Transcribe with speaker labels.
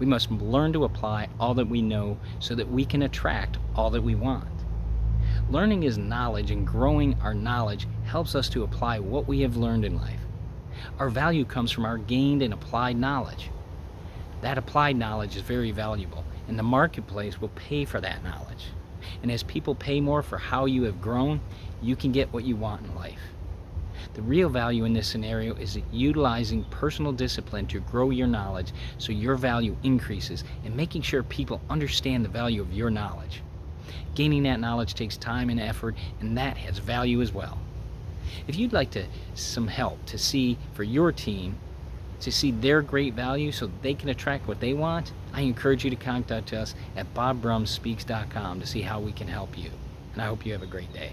Speaker 1: We must learn to apply all that we know so that we can attract all that we want. Learning is knowledge, and growing our knowledge helps us to apply what we have learned in life. Our value comes from our gained and applied knowledge. That applied knowledge is very valuable, and the marketplace will pay for that knowledge. And as people pay more for how you have grown, you can get what you want in life. The real value in this scenario is utilizing personal discipline to grow your knowledge so your value increases and making sure people understand the value of your knowledge. Gaining that knowledge takes time and effort, and that has value as well. If you'd like to some help to see for your team to see their great value so they can attract what they want, I encourage you to contact us at bobbrumspeaks.com to see how we can help you. And I hope you have a great day.